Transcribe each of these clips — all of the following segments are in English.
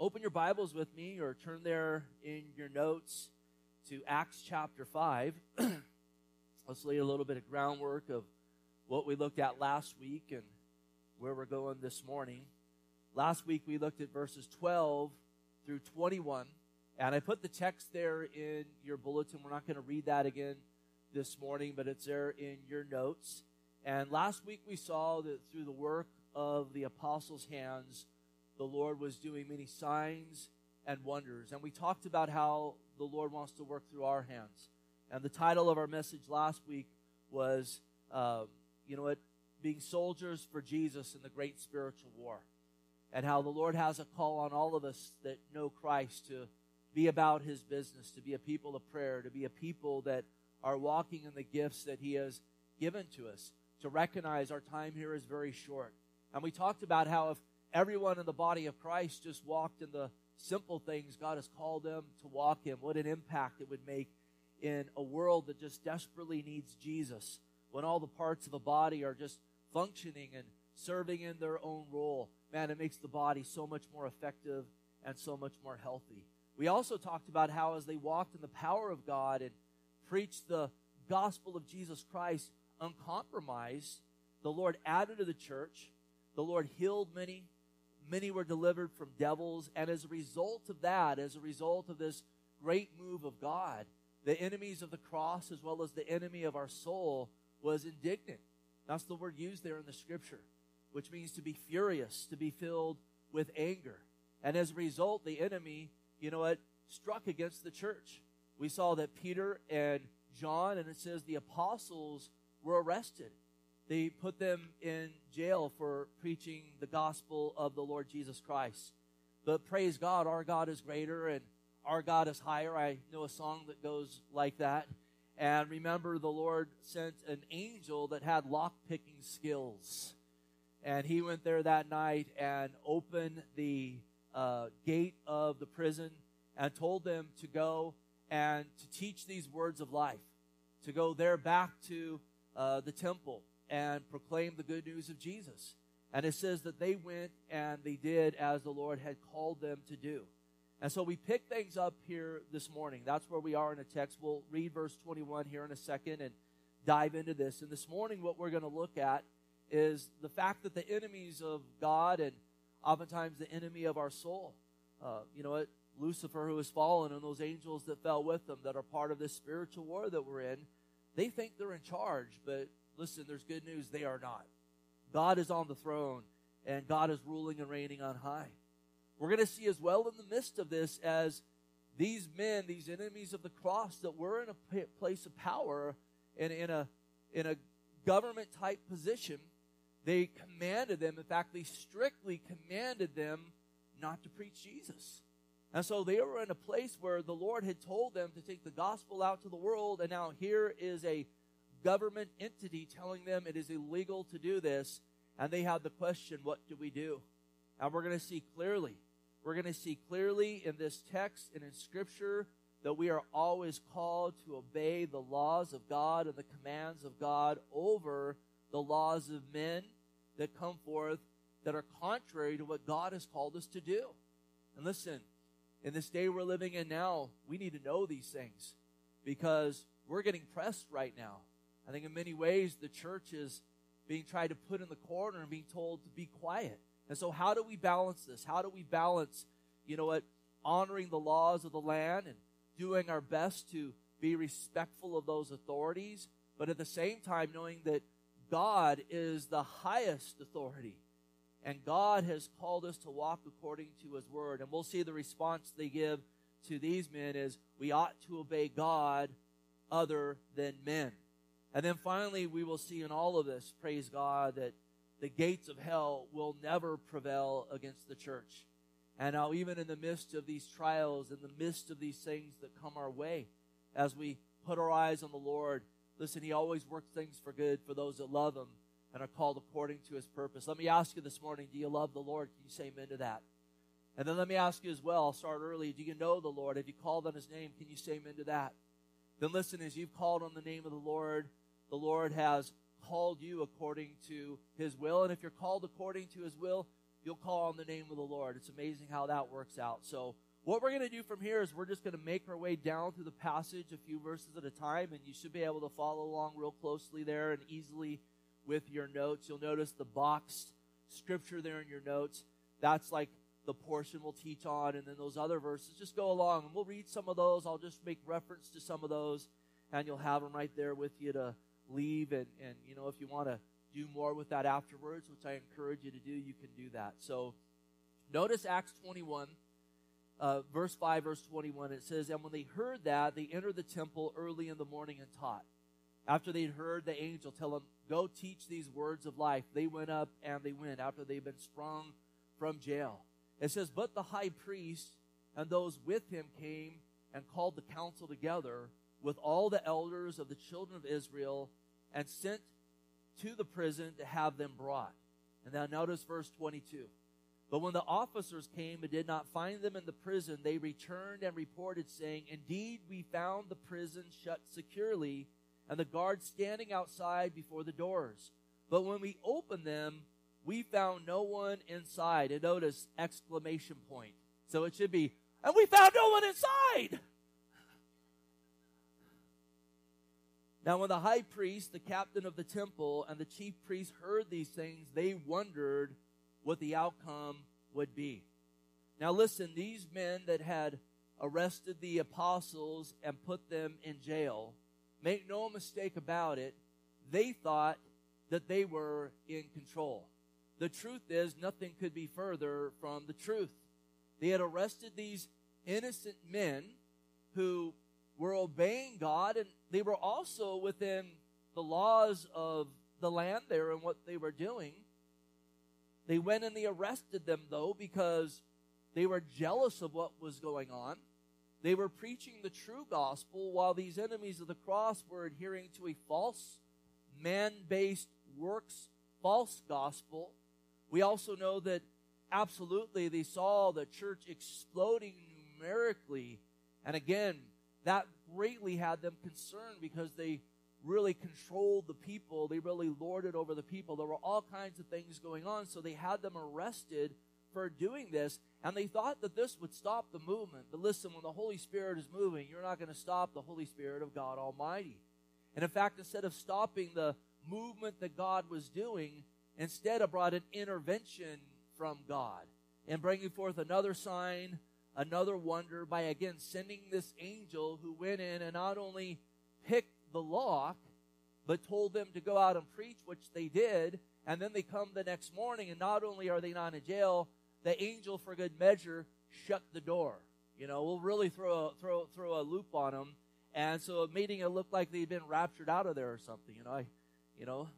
open your Bibles with me or turn there in your notes to Acts chapter 5. Let's lay a little bit of groundwork of what we looked at last week and where we're going this morning. Last week we looked at verses 12 through 21, and I put the text there in your bulletin. We're not going to read that again this morning, but it's there in your notes. And last week we saw that through the work of the apostles' hands, the Lord was doing many signs and wonders. And we talked about how the Lord wants to work through our hands. And the title of our message last week was, uh, you know what, being soldiers for Jesus in the great spiritual war. And how the Lord has a call on all of us that know Christ to be about his business, to be a people of prayer, to be a people that are walking in the gifts that he has given to us, to recognize our time here is very short. And we talked about how if everyone in the body of Christ just walked in the simple things God has called them to walk in, what an impact it would make in a world that just desperately needs Jesus. When all the parts of a body are just functioning and serving in their own role, man, it makes the body so much more effective and so much more healthy. We also talked about how as they walked in the power of God and preached the gospel of Jesus Christ uncompromised, the Lord added to the church. The Lord healed many, Many were delivered from devils. And as a result of that, as a result of this great move of God, the enemies of the cross, as well as the enemy of our soul, was indignant. That's the word used there in the scripture, which means to be furious, to be filled with anger. And as a result, the enemy, you know what, struck against the church. We saw that Peter and John, and it says the apostles were arrested they put them in jail for preaching the gospel of the Lord Jesus Christ. But praise God, our God is greater and our God is higher. I know a song that goes like that. And remember, the Lord sent an angel that had lock picking skills. And he went there that night and opened the uh, gate of the prison and told them to go and to teach these words of life, to go there back to uh, the temple and proclaim the good news of Jesus. And it says that they went and they did as the Lord had called them to do. And so we pick things up here this morning. That's where we are in the text. We'll read verse 21 here in a second and dive into this. And this morning, what we're going to look at is the fact that the enemies of God and oftentimes the enemy of our soul, uh, you know what? Lucifer, who has fallen, and those angels that fell with them that are part of this spiritual war that we're in, they think they're in charge, but Listen, there's good news. They are not. God is on the throne, and God is ruling and reigning on high. We're going to see as well in the midst of this as these men, these enemies of the cross that were in a place of power and in a, in a government type position, they commanded them, in fact, they strictly commanded them not to preach Jesus. And so they were in a place where the Lord had told them to take the gospel out to the world, and now here is a government entity telling them it is illegal to do this, and they have the question, what do we do? And we're going to see clearly. We're going to see clearly in this text and in Scripture that we are always called to obey the laws of God and the commands of God over the laws of men that come forth that are contrary to what God has called us to do. And listen, in this day we're living in now, we need to know these things because we're getting pressed right now. I think in many ways the church is being tried to put in the corner and being told to be quiet. And so, how do we balance this? How do we balance, you know what, honoring the laws of the land and doing our best to be respectful of those authorities, but at the same time knowing that God is the highest authority and God has called us to walk according to his word. And we'll see the response they give to these men is we ought to obey God other than men. And then finally, we will see in all of this, praise God, that the gates of hell will never prevail against the church. And now, even in the midst of these trials, in the midst of these things that come our way, as we put our eyes on the Lord, listen, He always works things for good for those that love Him and are called according to His purpose. Let me ask you this morning do you love the Lord? Can you say amen to that? And then let me ask you as well, I'll start early. Do you know the Lord? Have you called on His name? Can you say amen to that? Then listen, as you've called on the name of the Lord, the Lord has called you according to his will. And if you're called according to his will, you'll call on the name of the Lord. It's amazing how that works out. So, what we're going to do from here is we're just going to make our way down through the passage a few verses at a time, and you should be able to follow along real closely there and easily with your notes. You'll notice the boxed scripture there in your notes. That's like the portion we'll teach on, and then those other verses. Just go along, and we'll read some of those. I'll just make reference to some of those, and you'll have them right there with you to leave. And, and you know, if you want to do more with that afterwards, which I encourage you to do, you can do that. So notice Acts 21 uh, verse 5, verse 21, it says, And when they heard that, they entered the temple early in the morning and taught. After they'd heard the angel tell them, Go teach these words of life, they went up and they went after they'd been sprung from jail. It says, But the high priest and those with him came and called the council together with all the elders of the children of Israel and sent to the prison to have them brought. And now notice verse 22. But when the officers came and did not find them in the prison, they returned and reported, saying, Indeed, we found the prison shut securely, and the guards standing outside before the doors. But when we opened them, we found no one inside. And notice exclamation point. So it should be, and we found no one inside. Now, when the high priest, the captain of the temple, and the chief priests heard these things, they wondered what the outcome would be. Now, listen, these men that had arrested the apostles and put them in jail, make no mistake about it, they thought that they were in control. The truth is, nothing could be further from the truth. They had arrested these innocent men who were obeying God, and they were also within the laws of the land there and what they were doing. They went and they arrested them, though, because they were jealous of what was going on. They were preaching the true gospel while these enemies of the cross were adhering to a false, man based, works, false gospel. We also know that absolutely they saw the church exploding numerically. And again, that greatly had them concerned because they really controlled the people. They really lorded over the people. There were all kinds of things going on, so they had them arrested for doing this, and they thought that this would stop the movement. But listen, when the Holy Spirit is moving, you're not going to stop the Holy Spirit of God Almighty. And in fact, instead of stopping the movement that God was doing, instead it brought an intervention from God and bringing forth another sign, another wonder by again sending this angel who went in and not only picked the lock, but told them to go out and preach, which they did. And then they come the next morning, and not only are they not in jail, the angel, for good measure, shut the door. You know, we'll really throw a, throw throw a loop on them, and so making it look like they'd been raptured out of there or something. You know, I, you know,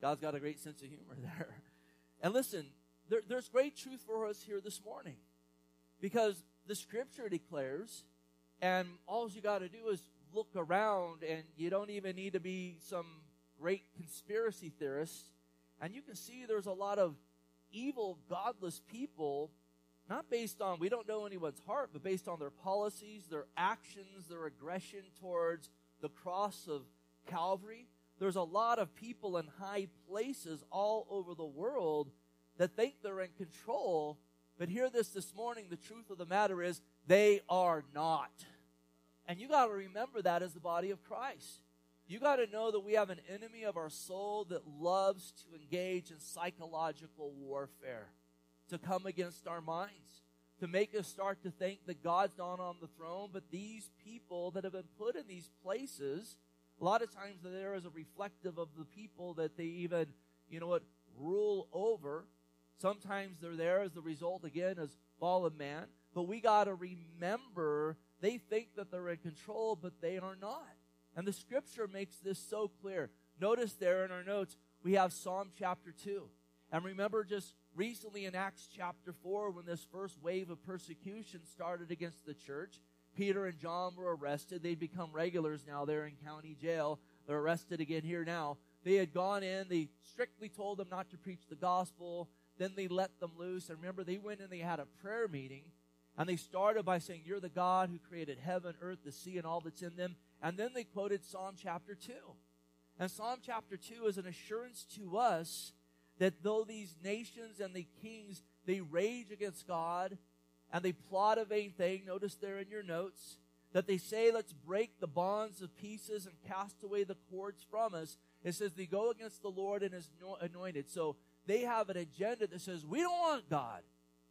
God's got a great sense of humor there. And listen, there, there's great truth for us here this morning, because the Scripture declares, and all you got to do is look around and you don't even need to be some great conspiracy theorist. And you can see there's a lot of evil, godless people, not based on, we don't know anyone's heart, but based on their policies, their actions, their aggression towards the cross of Calvary. There's a lot of people in high places all over the world that think they're in control. But hear this this morning the truth of the matter is they are not. And you got to remember that as the body of Christ. You got to know that we have an enemy of our soul that loves to engage in psychological warfare, to come against our minds, to make us start to think that God's not on the throne, but these people that have been put in these places, a lot of times there is a reflective of the people that they even, you know what, rule over. Sometimes they're there as the result, again, as fallen man. But we got to remember they think that they're in control, but they are not. And the scripture makes this so clear. Notice there in our notes, we have Psalm chapter 2. And remember just recently in Acts chapter 4, when this first wave of persecution started against the church, Peter and John were arrested. They'd become regulars now there in county jail. They're arrested again here now. They had gone in, they strictly told them not to preach the gospel. Then they let them loose. And remember, they went and they had a prayer meeting and they started by saying, You're the God who created heaven, earth, the sea, and all that's in them. And then they quoted Psalm chapter 2. And Psalm chapter 2 is an assurance to us that though these nations and the kings, they rage against God and they plot a vain thing, notice there in your notes, that they say, let's break the bonds of pieces and cast away the cords from us. It says they go against the Lord and his anointed. So they have an agenda that says, we don't want God.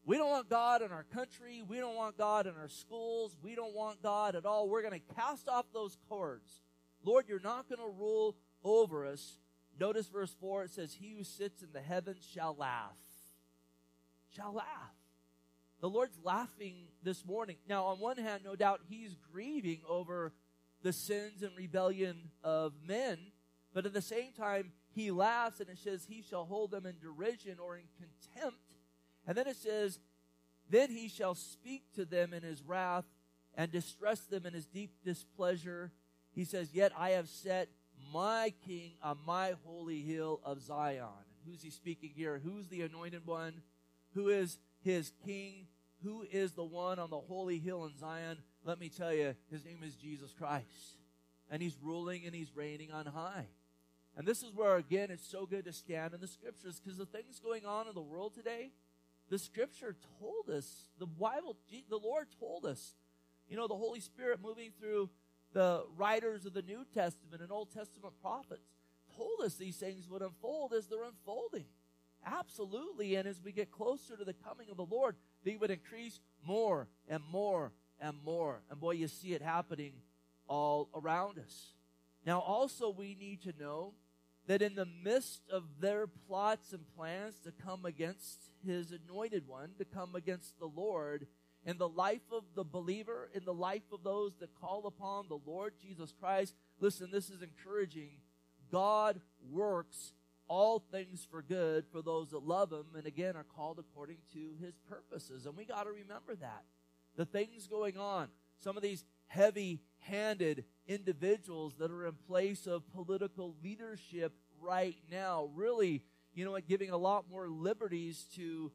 We don't want God in our country. We don't want God in our schools. We don't want God at all. We're going to cast off those cords. Lord, you're not going to rule over us. Notice verse 4 it says, He who sits in the heavens shall laugh. Shall laugh. The Lord's laughing this morning. Now, on one hand, no doubt he's grieving over the sins and rebellion of men, but at the same time, he laughs and it says, He shall hold them in derision or in contempt. And then it says, Then he shall speak to them in his wrath and distress them in his deep displeasure. He says, Yet I have set my king on my holy hill of Zion. Who's he speaking here? Who's the anointed one? Who is his king? Who is the one on the holy hill in Zion? Let me tell you, his name is Jesus Christ. And he's ruling and he's reigning on high. And this is where, again, it's so good to stand in the scriptures because the things going on in the world today, the scripture told us, the Bible, the Lord told us, you know, the Holy Spirit moving through the writers of the New Testament and Old Testament prophets told us these things would unfold as they're unfolding. Absolutely. And as we get closer to the coming of the Lord, they would increase more and more and more. And boy, you see it happening all around us. Now, also, we need to know that in the midst of their plots and plans to come against his anointed one, to come against the Lord, in the life of the believer, in the life of those that call upon the Lord Jesus Christ, listen, this is encouraging. God works all things for good for those that love him and again are called according to his purposes. And we got to remember that. The things going on, some of these heavy handed individuals that are in place of political leadership right now, really, you know what, giving a lot more liberties to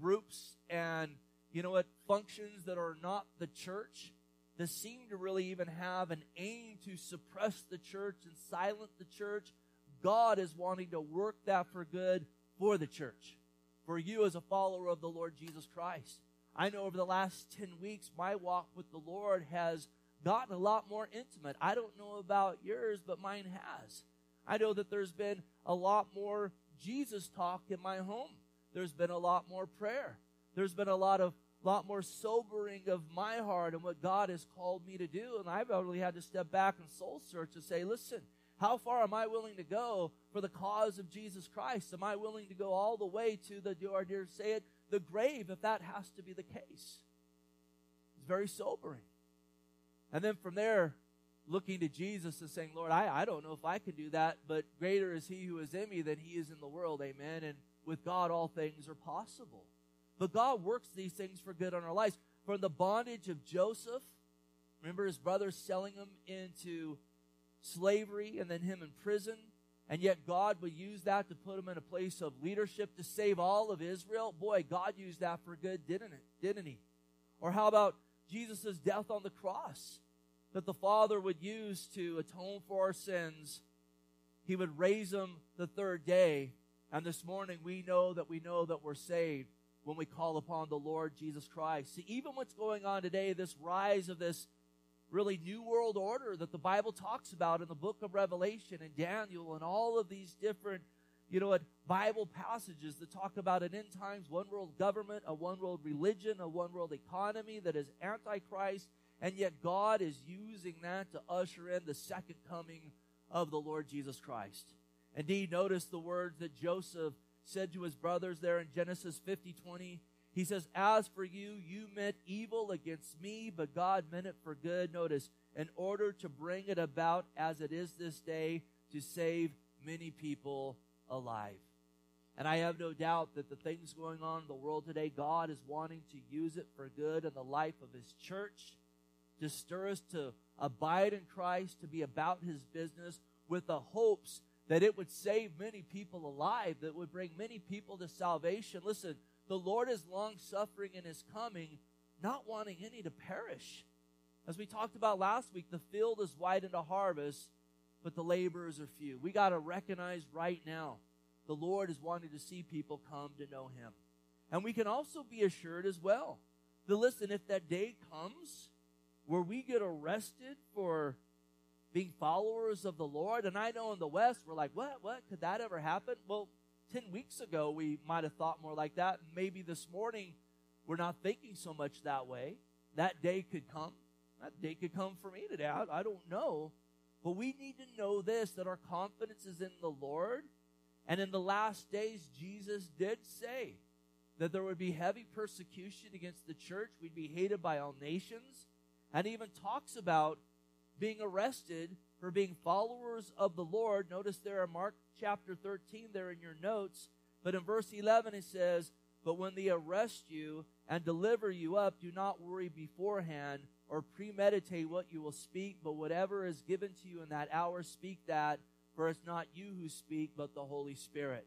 groups and, you know what, functions that are not the church. That seem to really even have an aim to suppress the church and silence the church. God is wanting to work that for good for the church, for you as a follower of the Lord Jesus Christ. I know over the last 10 weeks, my walk with the Lord has gotten a lot more intimate. I don't know about yours, but mine has. I know that there's been a lot more Jesus talk in my home. There's been a lot more prayer. There's been a lot of lot more sobering of my heart and what God has called me to do. And I've really had to step back and soul search and say, listen, how far am I willing to go for the cause of Jesus Christ? Am I willing to go all the way to the, or dare say it, the grave if that has to be the case? It's very sobering. And then from there, looking to Jesus and saying, Lord, I, I don't know if I can do that, but greater is he who is in me than he is in the world. Amen. And with God, all things are possible. But God works these things for good on our lives. From the bondage of Joseph, remember his brothers selling him into slavery and then him in prison. And yet God would use that to put him in a place of leadership to save all of Israel. Boy, God used that for good, didn't it? Didn't he? Or how about Jesus' death on the cross that the Father would use to atone for our sins? He would raise him the third day. And this morning we know that we know that we're saved when we call upon the Lord Jesus Christ. See, even what's going on today, this rise of this really new world order that the Bible talks about in the book of Revelation and Daniel and all of these different, you know, Bible passages that talk about an end times one world government, a one world religion, a one world economy that is antichrist, and yet God is using that to usher in the second coming of the Lord Jesus Christ. Indeed, notice the words that Joseph said to his brothers there in Genesis 50 20. He says, As for you, you meant evil against me, but God meant it for good. Notice, in order to bring it about as it is this day to save many people alive. And I have no doubt that the things going on in the world today, God is wanting to use it for good in the life of His church, to stir us to abide in Christ, to be about His business with the hopes that it would save many people alive, that would bring many people to salvation. Listen, the Lord is long suffering in his coming, not wanting any to perish. As we talked about last week, the field is wide into harvest, but the laborers are few. We got to recognize right now the Lord is wanting to see people come to know him. And we can also be assured as well that listen, if that day comes where we get arrested for being followers of the Lord, and I know in the West we're like, what, what, could that ever happen? Well, 10 weeks ago we might have thought more like that. Maybe this morning we're not thinking so much that way. That day could come. That day could come for me today. I, I don't know. But we need to know this that our confidence is in the Lord. And in the last days, Jesus did say that there would be heavy persecution against the church. We'd be hated by all nations. And even talks about being arrested for being followers of the Lord. Notice there in Mark chapter 13, there in your notes. But in verse 11, it says, But when they arrest you and deliver you up, do not worry beforehand or premeditate what you will speak, but whatever is given to you in that hour, speak that, for it's not you who speak, but the Holy Spirit.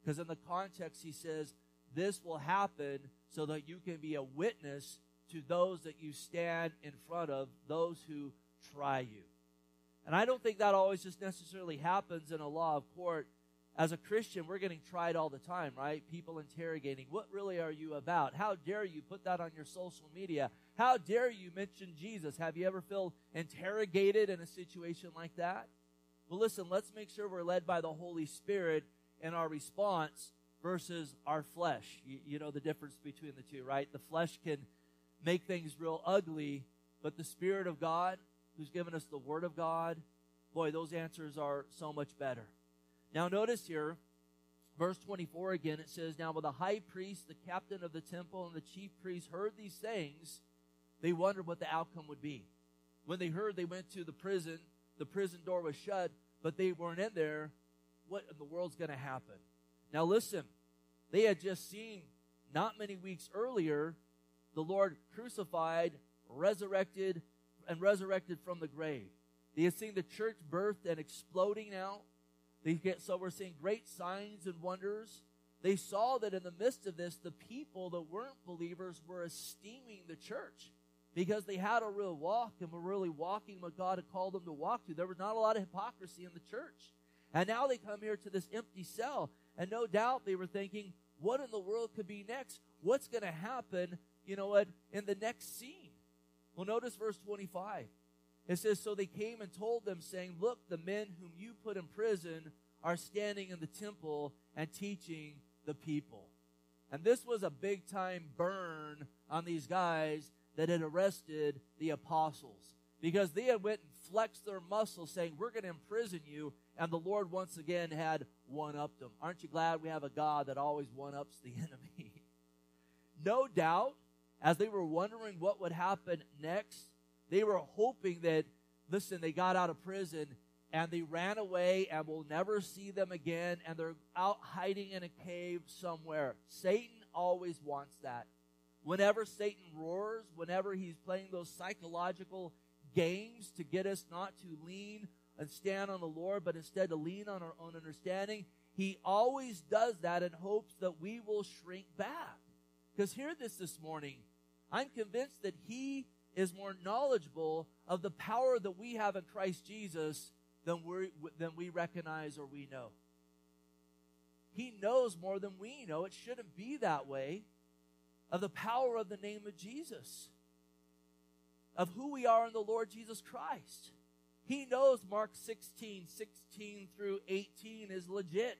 Because in the context, he says, this will happen so that you can be a witness to those that you stand in front of, those who try you. And I don't think that always just necessarily happens in a law of court as a Christian, we're getting tried all the time, right? People interrogating, what really are you about? How dare you put that on your social media? How dare you mention Jesus? Have you ever felt interrogated in a situation like that? Well, listen, let's make sure we're led by the Holy Spirit in our response versus our flesh. You, you know the difference between the two, right? The flesh can make things real ugly, but the Spirit of God, who's given us the Word of God, boy, those answers are so much better. Now, notice here, verse 24 again, it says, Now, when the high priest, the captain of the temple, and the chief priests heard these things, they wondered what the outcome would be. When they heard, they went to the prison. The prison door was shut, but they weren't in there. What in the world's going to happen? Now, listen, they had just seen not many weeks earlier the Lord crucified, resurrected, and resurrected from the grave. They had seen the church birthed and exploding out. They get, so we're seeing great signs and wonders. They saw that in the midst of this, the people that weren't believers were esteeming the church because they had a real walk and were really walking what God had called them to walk to. There was not a lot of hypocrisy in the church. And now they come here to this empty cell, and no doubt they were thinking, what in the world could be next? What's going to happen, you know what, in the next scene? Well, notice verse 25. It says, So they came and told them, saying, Look, the men whom you put in prison are standing in the temple and teaching the people. And this was a big time burn on these guys that had arrested the apostles because they had went and flexed their muscles saying, We're going to imprison you. And the Lord once again had one upped them. Aren't you glad we have a God that always one ups the enemy? no doubt, as they were wondering what would happen next, they were hoping that, listen, they got out of prison and they ran away and we'll never see them again and they're out hiding in a cave somewhere. Satan always wants that. Whenever Satan roars, whenever he's playing those psychological games to get us not to lean and stand on the Lord, but instead to lean on our own understanding, he always does that in hopes that we will shrink back. Because hear this this morning. I'm convinced that he is more knowledgeable of the power that we have in Christ Jesus than we than we recognize or we know. He knows more than we know. It shouldn't be that way. Of the power of the name of Jesus, of who we are in the Lord Jesus Christ. He knows Mark 16, 16 through 18 is legit.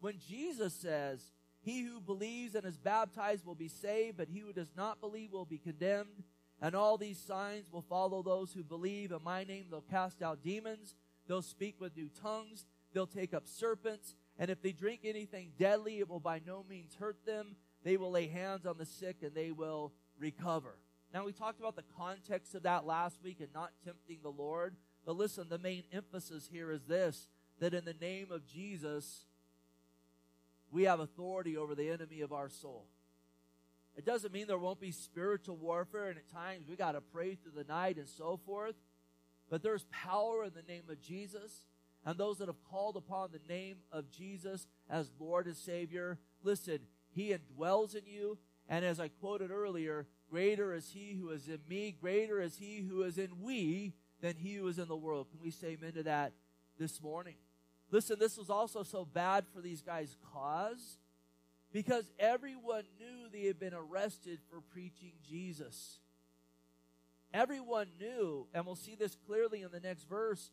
When Jesus says, He who believes and is baptized will be saved, but he who does not believe will be condemned. And all these signs will follow those who believe. In my name, they'll cast out demons. They'll speak with new tongues. They'll take up serpents. And if they drink anything deadly, it will by no means hurt them. They will lay hands on the sick and they will recover. Now, we talked about the context of that last week and not tempting the Lord. But listen, the main emphasis here is this that in the name of Jesus, we have authority over the enemy of our soul. It doesn't mean there won't be spiritual warfare, and at times we got to pray through the night and so forth. But there's power in the name of Jesus. And those that have called upon the name of Jesus as Lord and Savior, listen, He indwells in you. And as I quoted earlier, greater is He who is in me, greater is He who is in we than He who is in the world. Can we say amen to that this morning? Listen, this was also so bad for these guys' cause because everyone knew they had been arrested for preaching Jesus. Everyone knew, and we'll see this clearly in the next verse,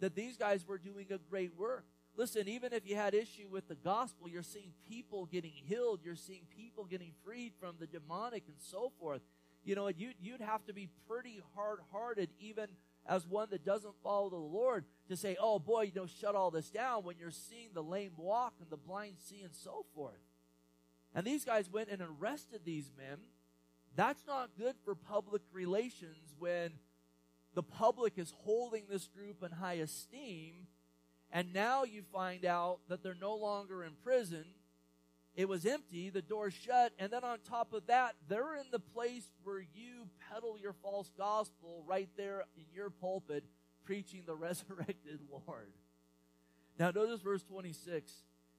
that these guys were doing a great work. Listen, even if you had issue with the gospel, you're seeing people getting healed, you're seeing people getting freed from the demonic and so forth. You know, you'd, you'd have to be pretty hard hearted, even as one that doesn't follow the Lord, to say, oh boy, you know, shut all this down when you're seeing the lame walk and the blind see and so forth. And these guys went and arrested these men. That's not good for public relations when the public is holding this group in high esteem. And now you find out that they're no longer in prison. It was empty, the door shut, and then on top of that, they're in the place where you peddle your false gospel right there in your pulpit, preaching the resurrected Lord. Now, notice verse 26.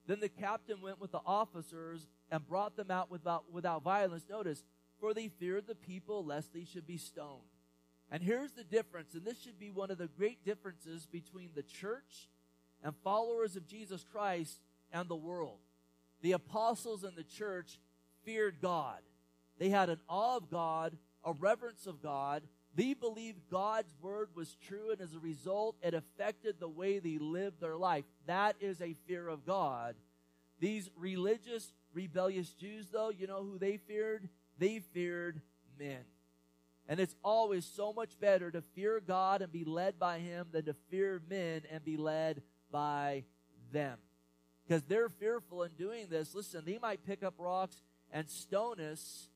Then the captain went with the officers and brought them out without, without violence. Notice, for they feared the people lest they should be stoned. And here's the difference, and this should be one of the great differences between the church and followers of Jesus Christ and the world. The apostles and the church feared God. They had an awe of God, a reverence of God. They believed God's word was true, and as a result, it affected the way they lived their life. That is a fear of God. These religious, rebellious Jews, though, you know who they feared? They feared men. And it's always so much better to fear God and be led by Him than to fear men and be led by them. Because they're fearful in doing this. Listen, they might pick up rocks and stone us.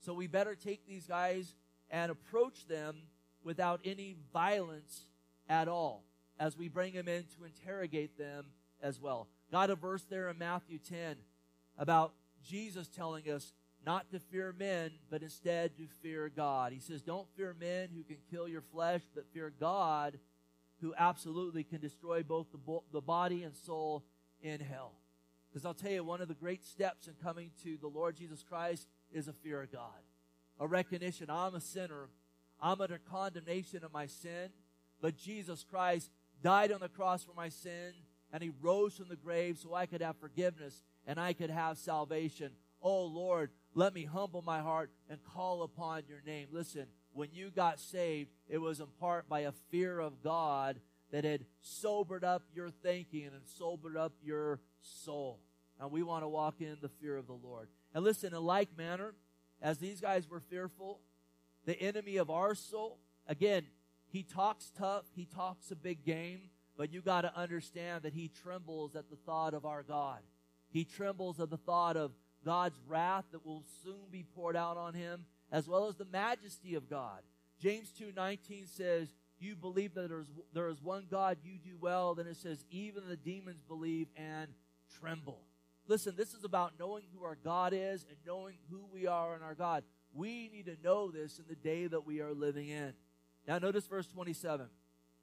So we better take these guys and approach them without any violence at all as we bring them in to interrogate them as well. Got a verse there in Matthew 10 about Jesus telling us not to fear men, but instead to fear God. He says, Don't fear men who can kill your flesh, but fear God who absolutely can destroy both the, bo- the body and soul in hell. Because I'll tell you, one of the great steps in coming to the Lord Jesus Christ is a fear of God, a recognition I'm a sinner, I'm under condemnation of my sin, but Jesus Christ died on the cross for my sin, and he rose from the grave so I could have forgiveness and I could have salvation. Oh Lord, let me humble my heart and call upon your name. Listen, when you got saved, it was in part by a fear of God that had sobered up your thinking and sobered up your soul. And we want to walk in the fear of the Lord. And listen, in like manner, as these guys were fearful, the enemy of our soul, again, he talks tough, he talks a big game, but you got to understand that he trembles at the thought of our God. He trembles at the thought of God's wrath that will soon be poured out on him, as well as the majesty of God. James 2:19 says, "You believe that there is, there is one God, you do well." Then it says, "Even the demons believe and tremble." Listen, this is about knowing who our God is and knowing who we are in our God. We need to know this in the day that we are living in. Now notice verse 27.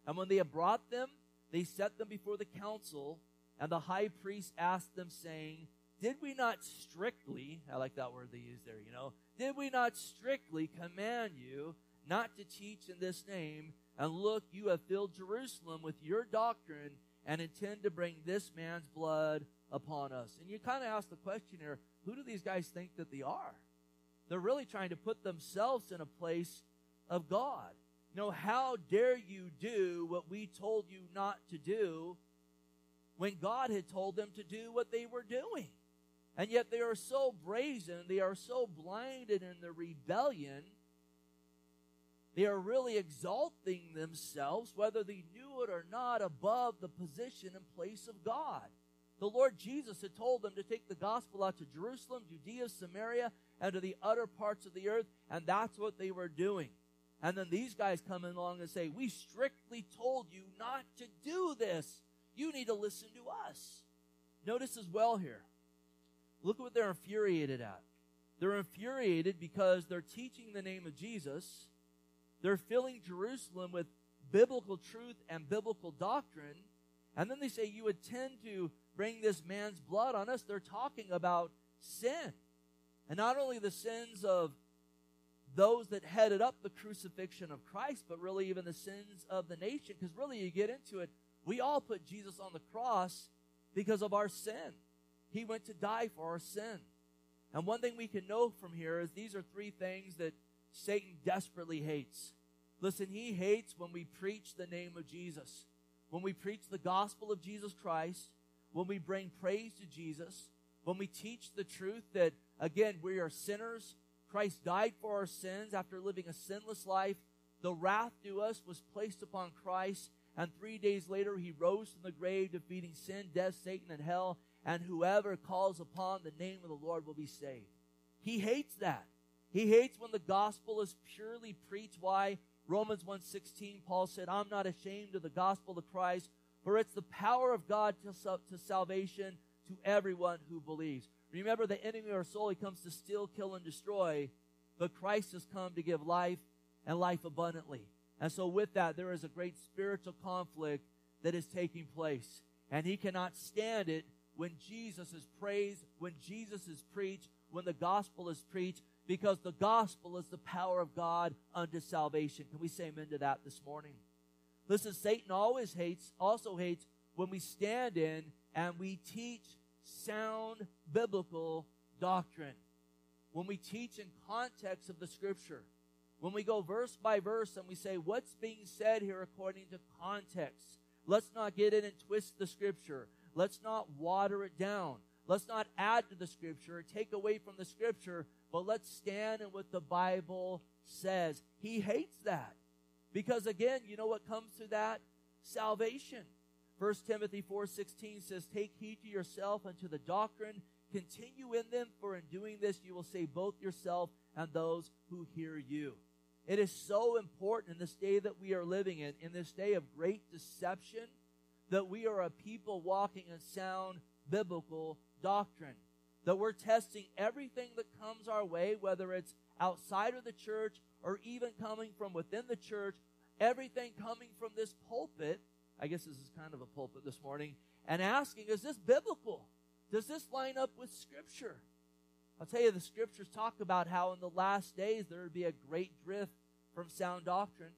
And when they had brought them, they set them before the council, and the high priest asked them, saying, did we not strictly, I like that word they use there, you know, did we not strictly command you not to teach in this name? And look, you have filled Jerusalem with your doctrine and intend to bring this man's blood upon us. And you kind of ask the question here who do these guys think that they are? They're really trying to put themselves in a place of God. You know, how dare you do what we told you not to do when God had told them to do what they were doing? And yet they are so brazen, they are so blinded in their rebellion, they are really exalting themselves, whether they knew it or not, above the position and place of God. The Lord Jesus had told them to take the gospel out to Jerusalem, Judea, Samaria, and to the other parts of the earth, and that's what they were doing. And then these guys come along and say, We strictly told you not to do this. You need to listen to us. Notice as well here Look at what they're infuriated at. They're infuriated because they're teaching the name of Jesus. They're filling Jerusalem with biblical truth and biblical doctrine. And then they say, You intend to bring this man's blood on us. They're talking about sin. And not only the sins of those that headed up the crucifixion of Christ, but really even the sins of the nation. Because really, you get into it, We all put Jesus on the cross because of our sin. He went to die for our sin. And one thing we can know from here is these are three things that Satan desperately hates. Listen, he hates when we preach the name of Jesus, when we preach the gospel of Jesus Christ, when we bring praise to Jesus, when we teach the truth that, again, we are sinners. Christ died for our sins after living a sinless life. The wrath due us was placed upon Christ, and three days later he rose from the grave, defeating sin, death, Satan, and hell. And whoever calls upon the name of the Lord will be saved. He hates that. He hates when the gospel is purely preached. Why? Romans 1:16 Paul said, "I'm not ashamed of the gospel of Christ, for it's the power of God to, to salvation to everyone who believes." Remember the enemy of our soul, he comes to steal, kill and destroy, but Christ has come to give life and life abundantly. And so with that there is a great spiritual conflict that is taking place, and he cannot stand it when Jesus is praised, when Jesus is preached, when the gospel is preached, because the gospel is the power of God unto salvation. Can we say amen to that this morning? Listen, Satan always hates, also hates when we stand in and we teach sound biblical doctrine. When we teach in context of the scripture. When we go verse by verse and we say what's being said here according to context. Let's not get in and twist the scripture. Let's not water it down. Let's not add to the scripture or take away from the scripture, but let's stand in what the Bible says. He hates that. Because again, you know what comes to that? Salvation. 1 Timothy 4:16 says, "Take heed to yourself and to the doctrine, continue in them, for in doing this you will save both yourself and those who hear you." It is so important in this day that we are living in, in this day of great deception, that we are a people walking in sound biblical doctrine that we're testing everything that comes our way, whether it's outside of the church or even coming from within the church, everything coming from this pulpit. I guess this is kind of a pulpit this morning, and asking, is this biblical? Does this line up with Scripture? I'll tell you, the Scriptures talk about how in the last days there would be a great drift from sound doctrine.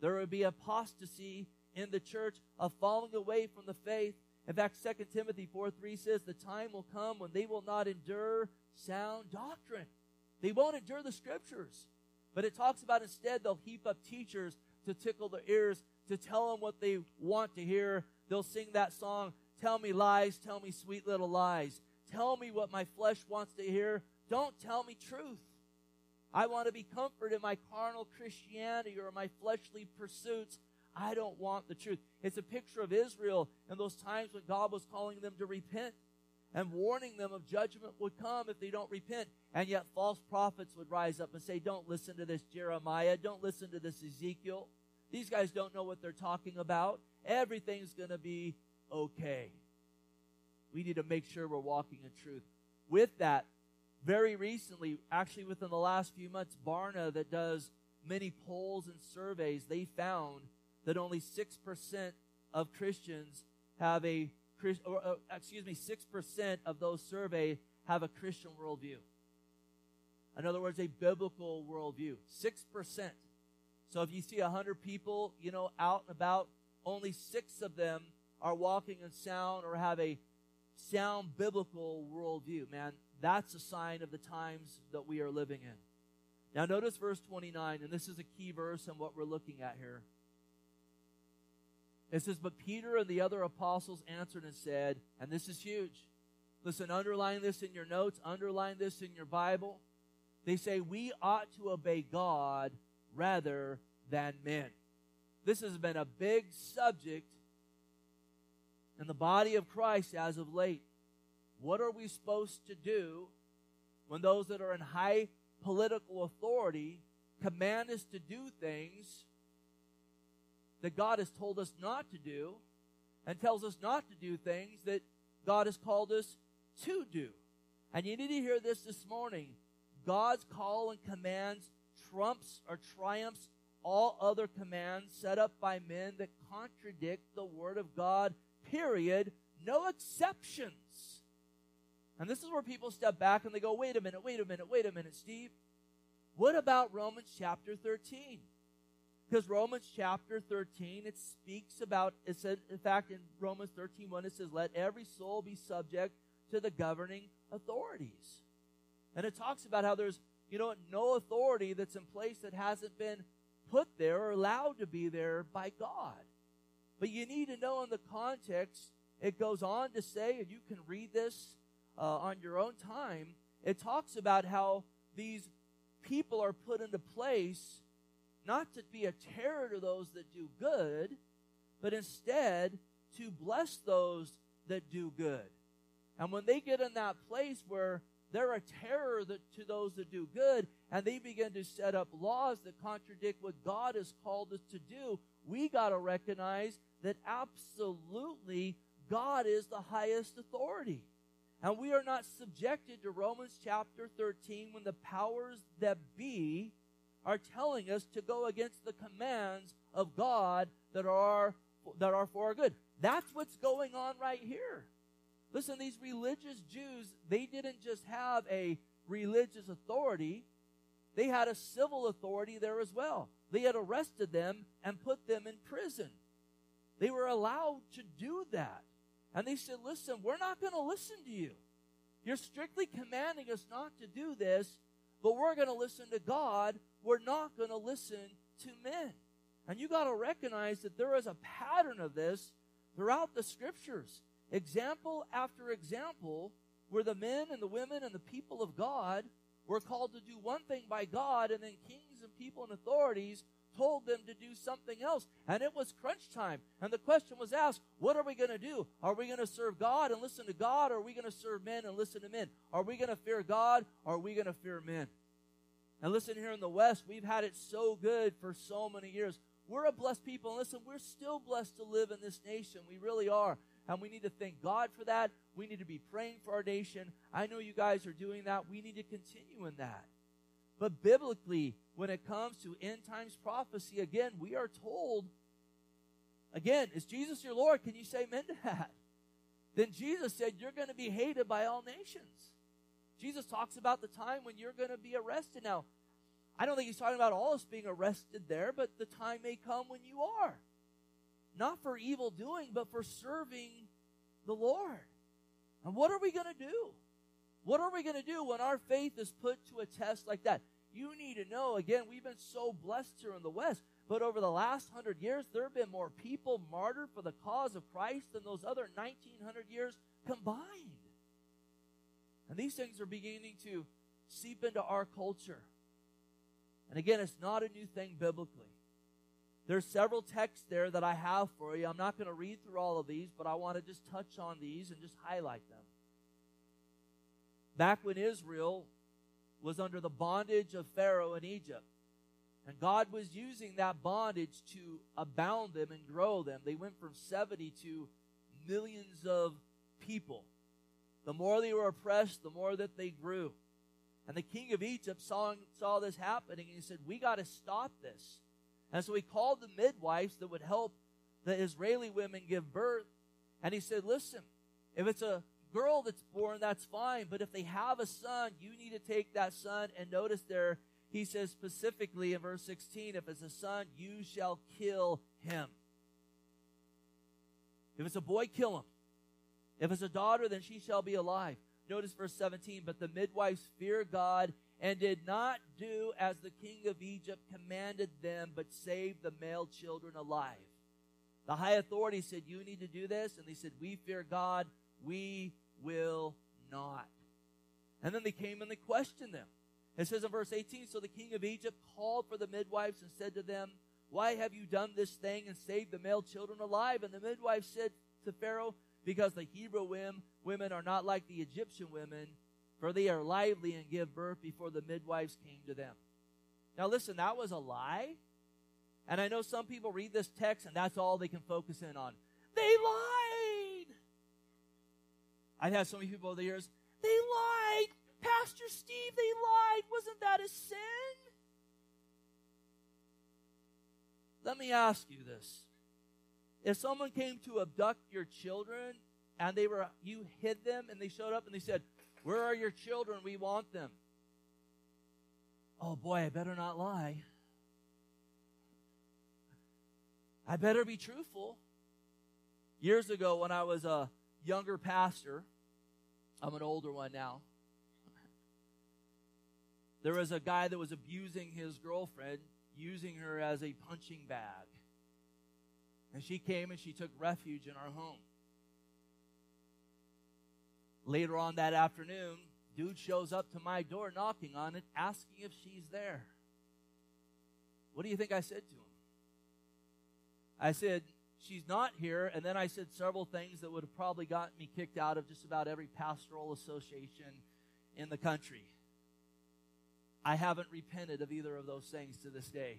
There would be apostasy in the church, of falling away from the faith, in fact, 2 Timothy 4 3 says, The time will come when they will not endure sound doctrine. They won't endure the scriptures. But it talks about instead they'll heap up teachers to tickle their ears, to tell them what they want to hear. They'll sing that song, Tell me lies, tell me sweet little lies. Tell me what my flesh wants to hear. Don't tell me truth. I want to be comforted in my carnal Christianity or my fleshly pursuits. I don't want the truth. It's a picture of Israel in those times when God was calling them to repent and warning them of judgment would come if they don't repent. And yet false prophets would rise up and say, Don't listen to this Jeremiah. Don't listen to this Ezekiel. These guys don't know what they're talking about. Everything's going to be okay. We need to make sure we're walking in truth. With that, very recently, actually within the last few months, Barna, that does many polls and surveys, they found that only 6% of Christians have a, or, uh, excuse me, 6% of those surveyed have a Christian worldview. In other words, a biblical worldview. 6%. So if you see 100 people, you know, out and about, only six of them are walking in sound or have a sound biblical worldview. Man, that's a sign of the times that we are living in. Now notice verse 29, and this is a key verse in what we're looking at here. It says, But Peter and the other apostles answered and said, and this is huge. Listen, underline this in your notes, underline this in your Bible. They say, We ought to obey God rather than men. This has been a big subject in the body of Christ as of late. What are we supposed to do when those that are in high political authority command us to do things that God has told us not to do and tells us not to do things that God has called us to do. And you need to hear this this morning. God's call and commands trumps or triumphs all other commands set up by men that contradict the Word of God, period. No exceptions. And this is where people step back and they go, wait a minute, wait a minute, wait a minute, Steve. What about Romans chapter 13? Because Romans chapter 13, it speaks about, it said, in fact, in Romans 13, 1, it says, Let every soul be subject to the governing authorities. And it talks about how there's, you know, no authority that's in place that hasn't been put there or allowed to be there by God. But you need to know in the context, it goes on to say, and you can read this uh, on your own time, it talks about how these people are put into place not to be a terror to those that do good, but instead to bless those that do good. And when they get in that place where they're a terror to those that do good, and they begin to set up laws that contradict what God has called us to do, we got to recognize that absolutely God is the highest authority. And we are not subjected to Romans chapter 13 when the powers that be are telling us to go against the commands of God that are that are for our good. That's what's going on right here. Listen, these religious Jews, they didn't just have a religious authority, they had a civil authority there as well. They had arrested them and put them in prison. They were allowed to do that. And they said, Listen, we're not going to listen to you. You're strictly commanding us not to do this, but we're going to listen to God. We're not going to listen to men. And you got to recognize that there is a pattern of this throughout the scriptures. Example after example, where the men and the women and the people of God were called to do one thing by God, and then kings and people and authorities told them to do something else. And it was crunch time. And the question was asked, what are we going to do? Are we going to serve God and listen to God? Or are we going to serve men and listen to men? Are we going to fear God? Or are we going to fear men? And listen, here in the West, we've had it so good for so many years. We're a blessed people. And listen, we're still blessed to live in this nation. We really are. And we need to thank God for that. We need to be praying for our nation. I know you guys are doing that. We need to continue in that. But biblically, when it comes to end times prophecy, again, we are told, again, is Jesus your Lord? Can you say amen to that? Then Jesus said, You're going to be hated by all nations. Jesus talks about the time when you're going to be arrested. Now, I don't think he's talking about all of us being arrested there, but the time may come when you are. Not for evil doing, but for serving the Lord. And what are we going to do? What are we going to do when our faith is put to a test like that? You need to know, again, we've been so blessed here in the West, but over the last hundred years, there have been more people martyred for the cause of Christ than those other 1900 years combined. And these things are beginning to seep into our culture. And again, it's not a new thing biblically. There's several texts there that I have for you. I'm not going to read through all of these, but I want to just touch on these and just highlight them. Back when Israel was under the bondage of Pharaoh in Egypt, and God was using that bondage to abound them and grow them. They went from 70 to millions of people. The more they were oppressed, the more that they grew. And the king of Egypt saw, saw this happening and he said, We got to stop this. And so he called the midwives that would help the Israeli women give birth. And he said, Listen, if it's a girl that's born, that's fine. But if they have a son, you need to take that son. And notice there, he says specifically in verse 16, if it's a son, you shall kill him. If it's a boy, kill him. If it's a daughter, then she shall be alive. Notice verse 17, but the midwives fear God and did not do as the king of Egypt commanded them, but saved the male children alive. The high authority said, You need to do this. And they said, We fear God. We will not. And then they came and they questioned them. It says in verse 18 So the king of Egypt called for the midwives and said to them, Why have you done this thing and saved the male children alive? And the midwives said to Pharaoh, Because the Hebrew women are not like the Egyptian women, for they are lively and give birth before the midwives came to them. Now, listen, that was a lie. And I know some people read this text and that's all they can focus in on. They lied. I've had so many people over the years, they lied. Pastor Steve, they lied. Wasn't that a sin? Let me ask you this. If someone came to abduct your children and they were you hid them and they showed up and they said, "Where are your children? We want them." Oh boy, I better not lie. I better be truthful. Years ago, when I was a younger pastor, I'm an older one now. There was a guy that was abusing his girlfriend, using her as a punching bag. And she came and she took refuge in our home. Later on that afternoon, dude shows up to my door knocking on it, asking if she's there. What do you think I said to him? I said, She's not here. And then I said several things that would have probably gotten me kicked out of just about every pastoral association in the country. I haven't repented of either of those things to this day.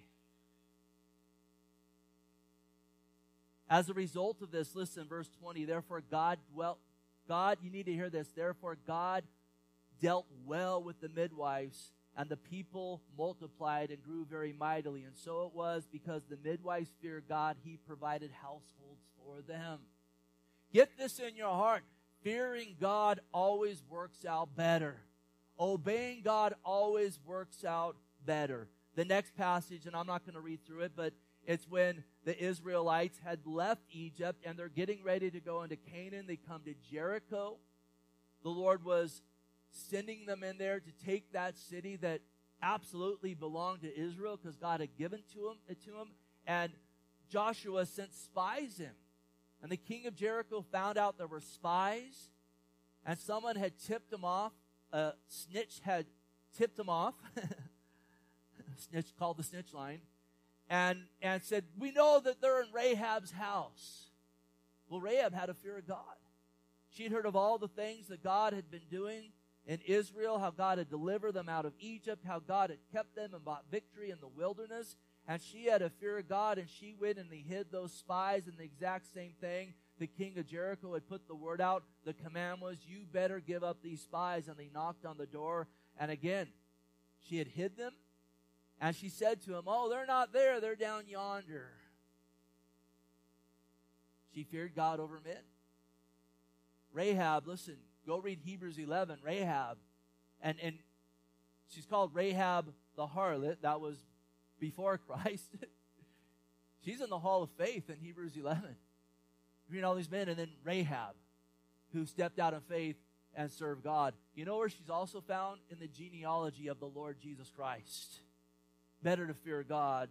As a result of this, listen, verse 20, therefore God dwelt, God, you need to hear this, therefore God dealt well with the midwives, and the people multiplied and grew very mightily. And so it was because the midwives feared God, he provided households for them. Get this in your heart. Fearing God always works out better. Obeying God always works out better. The next passage, and I'm not going to read through it, but it's when the Israelites had left Egypt and they're getting ready to go into Canaan. They come to Jericho. The Lord was sending them in there to take that city that absolutely belonged to Israel because God had given to him, to him. And Joshua sent spies in. And the king of Jericho found out there were spies, and someone had tipped him off a snitch had tipped him off. snitch called the snitch line, and and said, "We know that they're in Rahab's house." Well, Rahab had a fear of God. She'd heard of all the things that God had been doing in Israel, how God had delivered them out of Egypt, how God had kept them and brought victory in the wilderness. And she had a fear of God, and she went and they hid those spies in the exact same thing the king of Jericho had put the word out. The command was, You better give up these spies. And they knocked on the door. And again, she had hid them. And she said to him, Oh, they're not there. They're down yonder. She feared God over men. Rahab, listen, go read Hebrews 11. Rahab, and, and she's called Rahab the harlot. That was before Christ. she's in the hall of faith in Hebrews 11 Read all these men, and then Rahab, who stepped out in faith and served God. You know where she's also found? In the genealogy of the Lord Jesus Christ. Better to fear God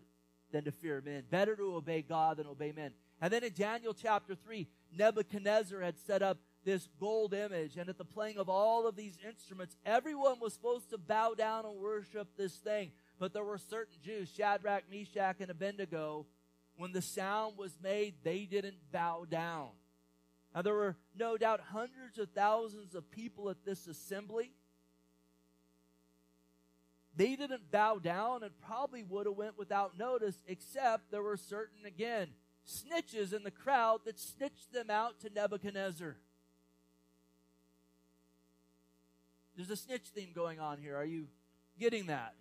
than to fear men. Better to obey God than obey men. And then in Daniel chapter 3, Nebuchadnezzar had set up this gold image, and at the playing of all of these instruments, everyone was supposed to bow down and worship this thing. But there were certain Jews, Shadrach, Meshach, and Abednego, when the sound was made, they didn't bow down. Now, there were no doubt hundreds of thousands of people at this assembly. They didn't bow down and probably would have went without notice, except there were certain, again, snitches in the crowd that snitched them out to Nebuchadnezzar. There's a snitch theme going on here. Are you getting that?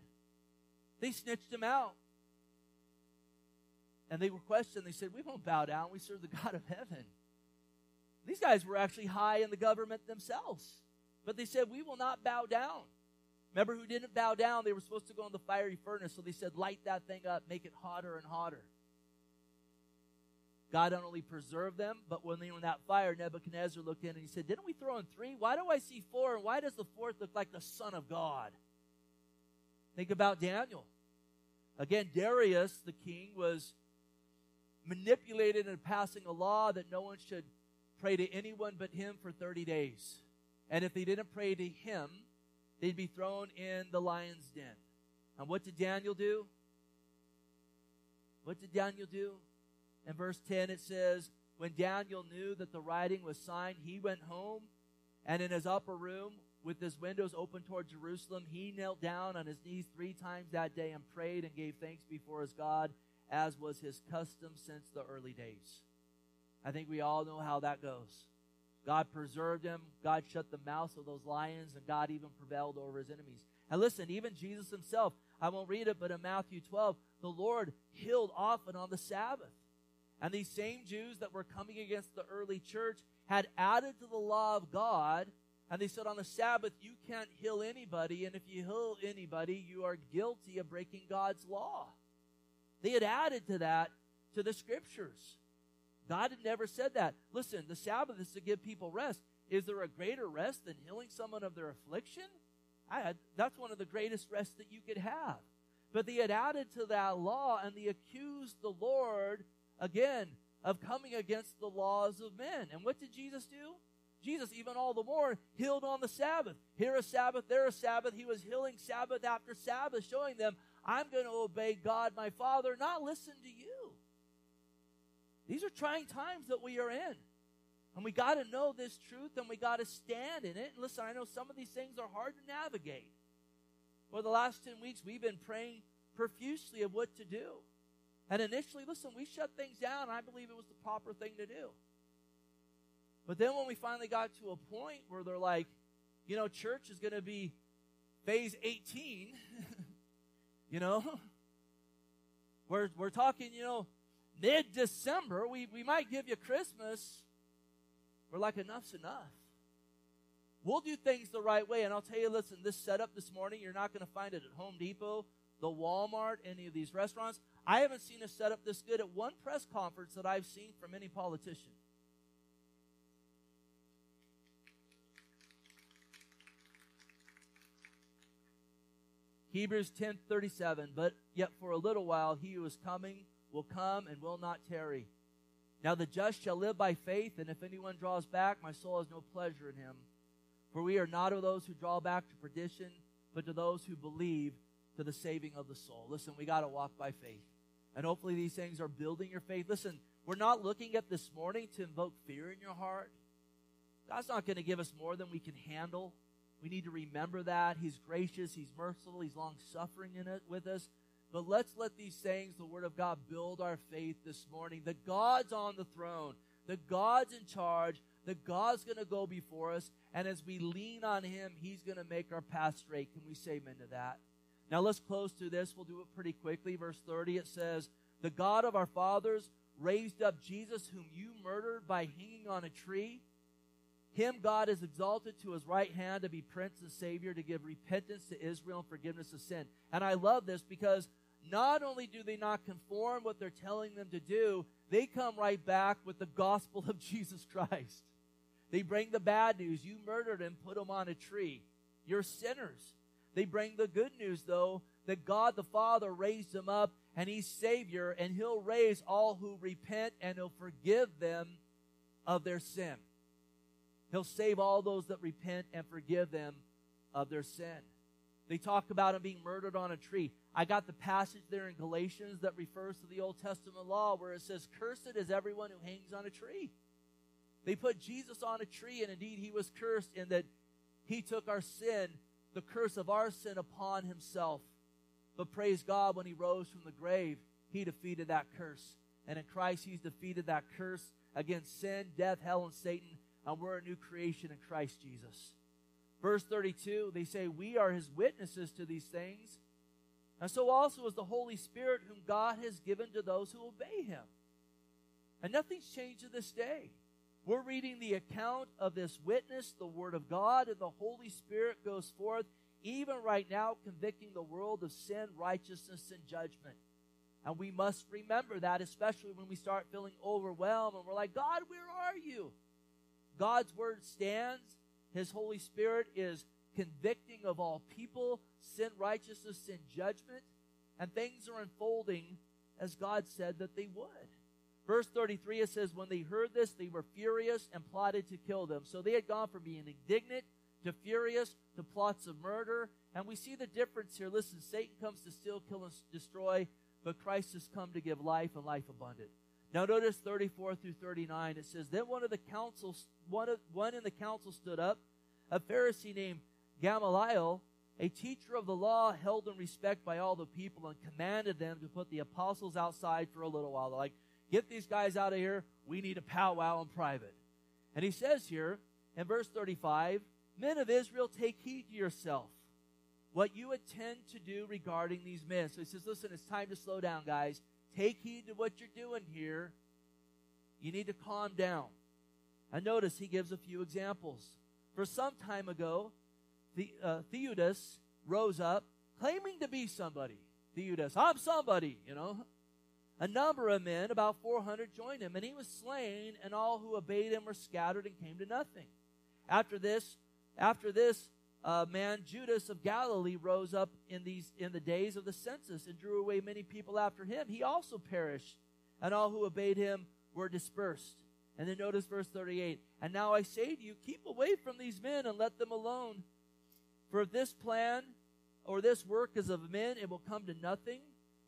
They snitched him out. And they were questioned. They said, We won't bow down. We serve the God of heaven. These guys were actually high in the government themselves. But they said, We will not bow down. Remember who didn't bow down? They were supposed to go in the fiery furnace. So they said, Light that thing up, make it hotter and hotter. God not only preserved them, but when they were in that fire, Nebuchadnezzar looked in and he said, Didn't we throw in three? Why do I see four? And why does the fourth look like the Son of God? Think about Daniel. Again, Darius, the king, was manipulated in passing a law that no one should pray to anyone but him for 30 days. And if they didn't pray to him, they'd be thrown in the lion's den. And what did Daniel do? What did Daniel do? In verse 10, it says, When Daniel knew that the writing was signed, he went home, and in his upper room, with his windows open toward Jerusalem, he knelt down on his knees three times that day and prayed and gave thanks before his God as was his custom since the early days. I think we all know how that goes. God preserved him, God shut the mouths of those lions, and God even prevailed over his enemies. And listen, even Jesus himself, I won't read it, but in Matthew 12, the Lord healed often on the Sabbath. And these same Jews that were coming against the early church had added to the law of God, and they said on the Sabbath, you can't heal anybody, and if you heal anybody, you are guilty of breaking God's law. They had added to that to the scriptures. God had never said that. Listen, the Sabbath is to give people rest. Is there a greater rest than healing someone of their affliction? I, that's one of the greatest rests that you could have. But they had added to that law and they accused the Lord again of coming against the laws of men. And what did Jesus do? Jesus, even all the more, healed on the Sabbath. Here a Sabbath, there a Sabbath. He was healing Sabbath after Sabbath, showing them, I'm going to obey God my Father, not listen to you. These are trying times that we are in. And we got to know this truth and we got to stand in it. And listen, I know some of these things are hard to navigate. For the last 10 weeks, we've been praying profusely of what to do. And initially, listen, we shut things down. I believe it was the proper thing to do. But then when we finally got to a point where they're like, you know, church is going to be phase 18, you know, we're, we're talking, you know, mid December, we, we might give you Christmas. We're like, enough's enough. We'll do things the right way. And I'll tell you, listen, this setup this morning, you're not going to find it at Home Depot, the Walmart, any of these restaurants. I haven't seen a setup this good at one press conference that I've seen from any politician. Hebrews 10:37 But yet for a little while he who is coming will come and will not tarry. Now the just shall live by faith, and if anyone draws back, my soul has no pleasure in him. For we are not of those who draw back to perdition, but to those who believe to the saving of the soul. Listen, we got to walk by faith. And hopefully these things are building your faith. Listen, we're not looking at this morning to invoke fear in your heart. God's not going to give us more than we can handle. We need to remember that. He's gracious, He's merciful, He's long suffering in it with us. But let's let these sayings, the Word of God, build our faith this morning. That God's on the throne, that God's in charge, that God's going to go before us. And as we lean on Him, He's going to make our path straight. Can we say amen to that? Now let's close to this. We'll do it pretty quickly. Verse 30, it says, The God of our fathers raised up Jesus, whom you murdered by hanging on a tree. Him God has exalted to his right hand to be Prince and Savior, to give repentance to Israel and forgiveness of sin. And I love this because not only do they not conform what they're telling them to do, they come right back with the gospel of Jesus Christ. They bring the bad news. You murdered him, put him on a tree. You're sinners. They bring the good news, though, that God the Father raised him up and he's Savior, and he'll raise all who repent and he'll forgive them of their sin. He'll save all those that repent and forgive them of their sin. They talk about him being murdered on a tree. I got the passage there in Galatians that refers to the Old Testament law where it says, Cursed is everyone who hangs on a tree. They put Jesus on a tree, and indeed he was cursed in that he took our sin, the curse of our sin, upon himself. But praise God, when he rose from the grave, he defeated that curse. And in Christ, he's defeated that curse against sin, death, hell, and Satan and we're a new creation in Christ Jesus. Verse 32, they say, We are his witnesses to these things, and so also is the Holy Spirit, whom God has given to those who obey him. And nothing's changed to this day. We're reading the account of this witness, the Word of God, and the Holy Spirit goes forth, even right now, convicting the world of sin, righteousness, and judgment. And we must remember that, especially when we start feeling overwhelmed and we're like, God, where are you? God's word stands. His Holy Spirit is convicting of all people, sin, righteousness, sin, judgment, and things are unfolding as God said that they would. Verse 33, it says, When they heard this, they were furious and plotted to kill them. So they had gone from being indignant to furious to plots of murder. And we see the difference here. Listen, Satan comes to steal, kill, and destroy, but Christ has come to give life and life abundant. Now notice 34 through 39. It says, Then one of the councils, one, of, one in the council stood up, a Pharisee named Gamaliel, a teacher of the law held in respect by all the people and commanded them to put the apostles outside for a little while. They're like, get these guys out of here. We need a powwow in private. And he says here in verse 35, Men of Israel, take heed to yourself what you intend to do regarding these men. So he says, listen, it's time to slow down, guys. Take heed to what you're doing here. You need to calm down. And notice he gives a few examples. For some time ago, the, uh, rose up claiming to be somebody. Theudas, I'm somebody, you know. a number of men, about 400, joined him, and he was slain, and all who obeyed him were scattered and came to nothing. After this, after this, uh, man Judas of Galilee rose up in these in the days of the census and drew away many people after him. He also perished, and all who obeyed him were dispersed. And then notice verse 38. And now I say to you, keep away from these men and let them alone. For if this plan or this work is of men, it will come to nothing.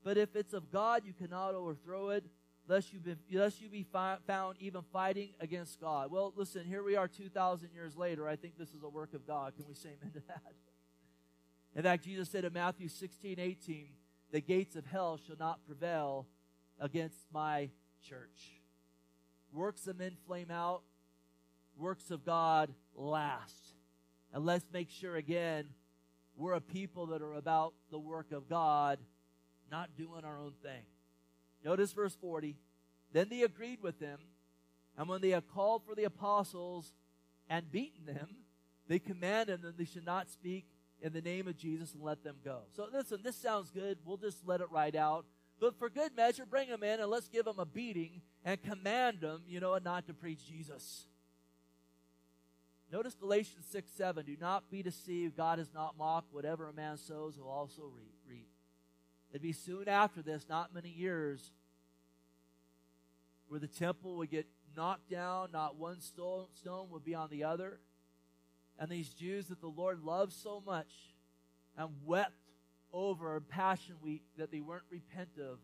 But if it's of God, you cannot overthrow it, lest you be, lest you be fi- found even fighting against God. Well, listen, here we are 2,000 years later. I think this is a work of God. Can we say amen to that? In fact, Jesus said in Matthew 16, 18, the gates of hell shall not prevail against my church. Works of men flame out, works of God last. And let's make sure again, we're a people that are about the work of God not doing our own thing. Notice verse 40. Then they agreed with them, and when they had called for the apostles and beaten them, they commanded them they should not speak in the name of Jesus and let them go. So listen, this sounds good. We'll just let it ride out. But for good measure, bring them in and let's give them a beating and command them, you know, not to preach Jesus. Notice Galatians 6 7. Do not be deceived. God is not mocked. Whatever a man sows, he'll also reap. It'd be soon after this, not many years, where the temple would get knocked down, not one stone, would be on the other. And these Jews that the Lord loved so much and wept over Passion Week that they weren't repentive,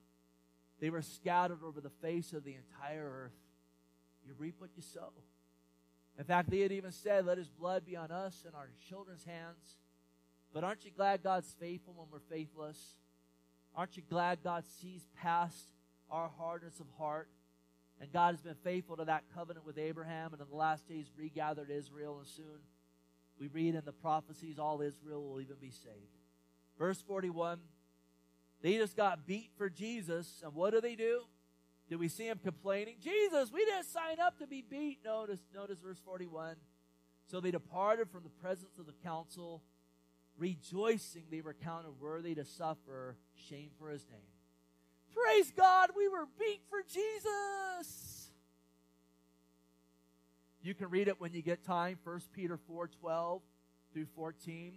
they were scattered over the face of the entire earth. You reap what you sow. In fact, they had even said, Let his blood be on us and our children's hands. But aren't you glad God's faithful when we're faithless? Aren't you glad God sees past our hardness of heart? And God has been faithful to that covenant with Abraham, and in the last days regathered Israel, and soon we read in the prophecies all Israel will even be saved. Verse 41 they just got beat for Jesus, and what do they do? Did we see them complaining? Jesus, we didn't sign up to be beat. Notice, notice verse 41. So they departed from the presence of the council rejoicing they were counted worthy to suffer shame for his name. Praise God, we were beat for Jesus. You can read it when you get time, 1 Peter 4 12 through 14.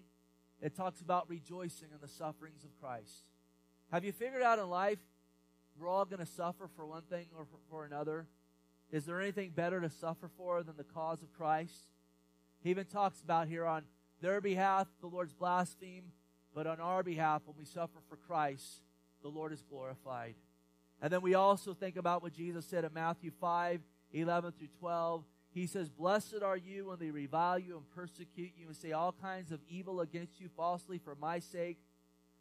It talks about rejoicing in the sufferings of Christ. Have you figured out in life we're all going to suffer for one thing or for another? Is there anything better to suffer for than the cause of Christ? He even talks about here on their behalf, the Lord's blasphemed, but on our behalf, when we suffer for Christ, the Lord is glorified. And then we also think about what Jesus said in Matthew 5 11 through 12. He says, Blessed are you when they revile you and persecute you and say all kinds of evil against you falsely for my sake.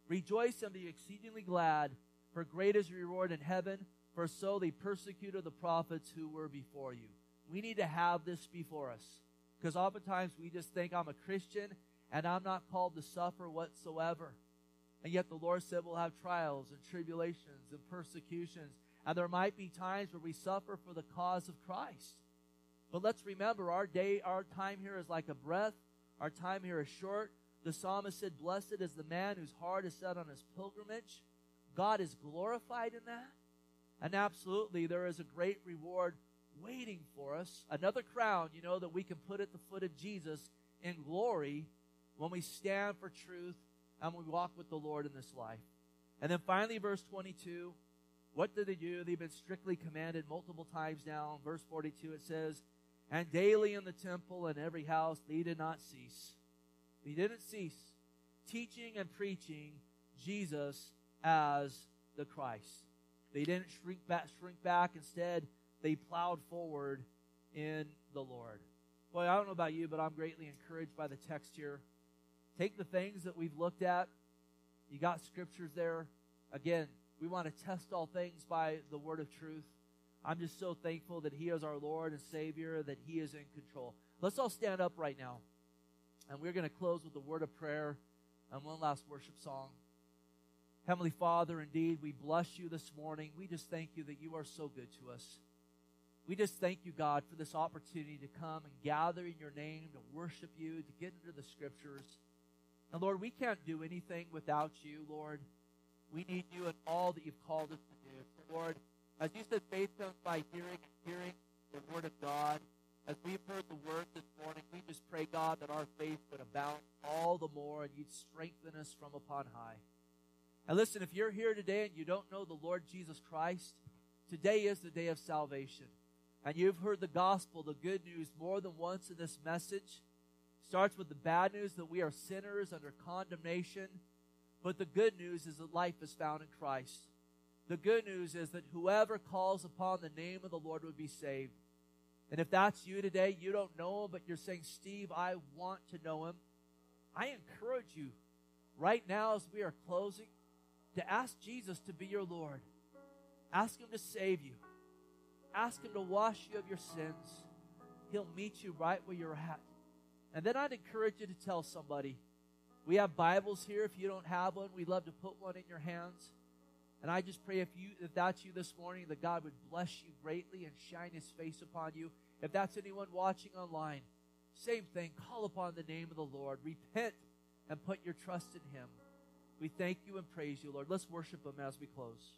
Rejoice and be exceedingly glad, for great is your reward in heaven, for so they persecuted the prophets who were before you. We need to have this before us. Because oftentimes we just think I'm a Christian and I'm not called to suffer whatsoever. And yet the Lord said we'll have trials and tribulations and persecutions. And there might be times where we suffer for the cause of Christ. But let's remember our day, our time here is like a breath. Our time here is short. The psalmist said, Blessed is the man whose heart is set on his pilgrimage. God is glorified in that. And absolutely, there is a great reward waiting for us. Another crown, you know, that we can put at the foot of Jesus in glory when we stand for truth and we walk with the Lord in this life. And then finally, verse 22, what did they do? They've been strictly commanded multiple times now. Verse 42, it says, And daily in the temple and every house they did not cease. They didn't cease teaching and preaching Jesus as the Christ. They didn't shrink back, shrink back. Instead, they plowed forward in the Lord. Boy, I don't know about you, but I'm greatly encouraged by the text here. Take the things that we've looked at. You got scriptures there. Again, we want to test all things by the word of truth. I'm just so thankful that He is our Lord and Savior, that He is in control. Let's all stand up right now. And we're going to close with a word of prayer and one last worship song. Heavenly Father, indeed, we bless you this morning. We just thank you that you are so good to us. We just thank you, God, for this opportunity to come and gather in your name, to worship you, to get into the scriptures. And Lord, we can't do anything without you, Lord. We need you in all that you've called us to do. Lord, as you said, faith comes by hearing and hearing the word of God. As we've heard the word this morning, we just pray, God, that our faith would abound all the more and you'd strengthen us from upon high. And listen, if you're here today and you don't know the Lord Jesus Christ, today is the day of salvation. And you've heard the gospel, the good news, more than once in this message. Starts with the bad news that we are sinners under condemnation. But the good news is that life is found in Christ. The good news is that whoever calls upon the name of the Lord would be saved. And if that's you today, you don't know him, but you're saying, Steve, I want to know him. I encourage you right now as we are closing to ask Jesus to be your Lord. Ask him to save you. Ask him to wash you of your sins. He'll meet you right where you're at. And then I'd encourage you to tell somebody. We have Bibles here. If you don't have one, we'd love to put one in your hands. And I just pray if you if that's you this morning, that God would bless you greatly and shine his face upon you. If that's anyone watching online, same thing. Call upon the name of the Lord. Repent and put your trust in him. We thank you and praise you, Lord. Let's worship him as we close.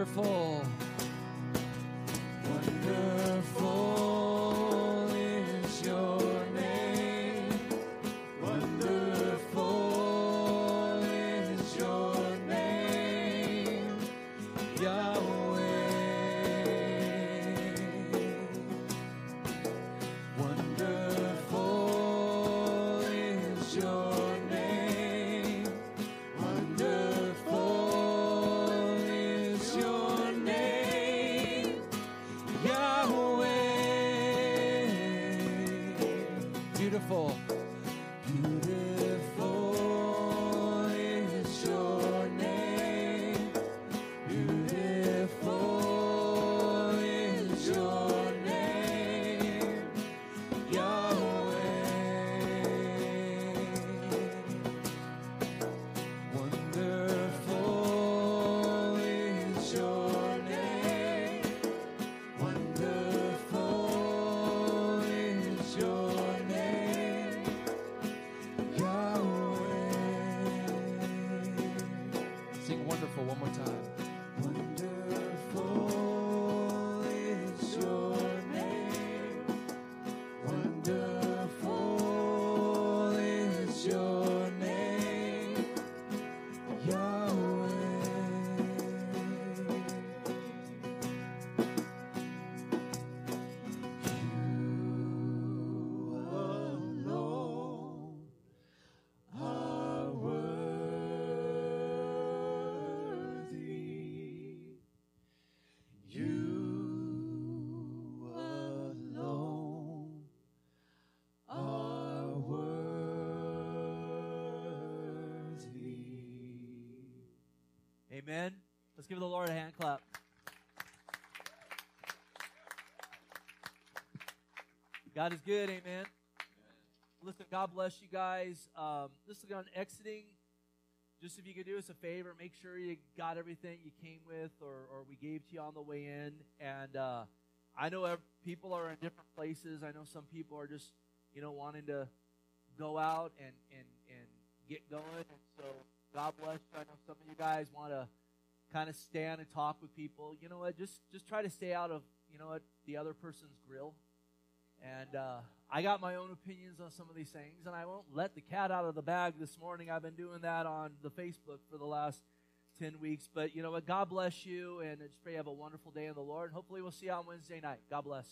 Wonderful. one Amen. Let's give the Lord a hand clap. God is good, amen. Listen, God bless you guys. Um, listen, on exiting, just if you could do us a favor, make sure you got everything you came with or, or we gave to you on the way in. And uh, I know people are in different places. I know some people are just, you know, wanting to go out and, and, and get going. And so God bless you. I know some of you guys want to kind of stand and talk with people. You know what? Just just try to stay out of you know what the other person's grill. And uh, I got my own opinions on some of these things, and I won't let the cat out of the bag this morning. I've been doing that on the Facebook for the last 10 weeks. But you know what? God bless you, and I just pray you have a wonderful day in the Lord. And hopefully, we'll see you on Wednesday night. God bless.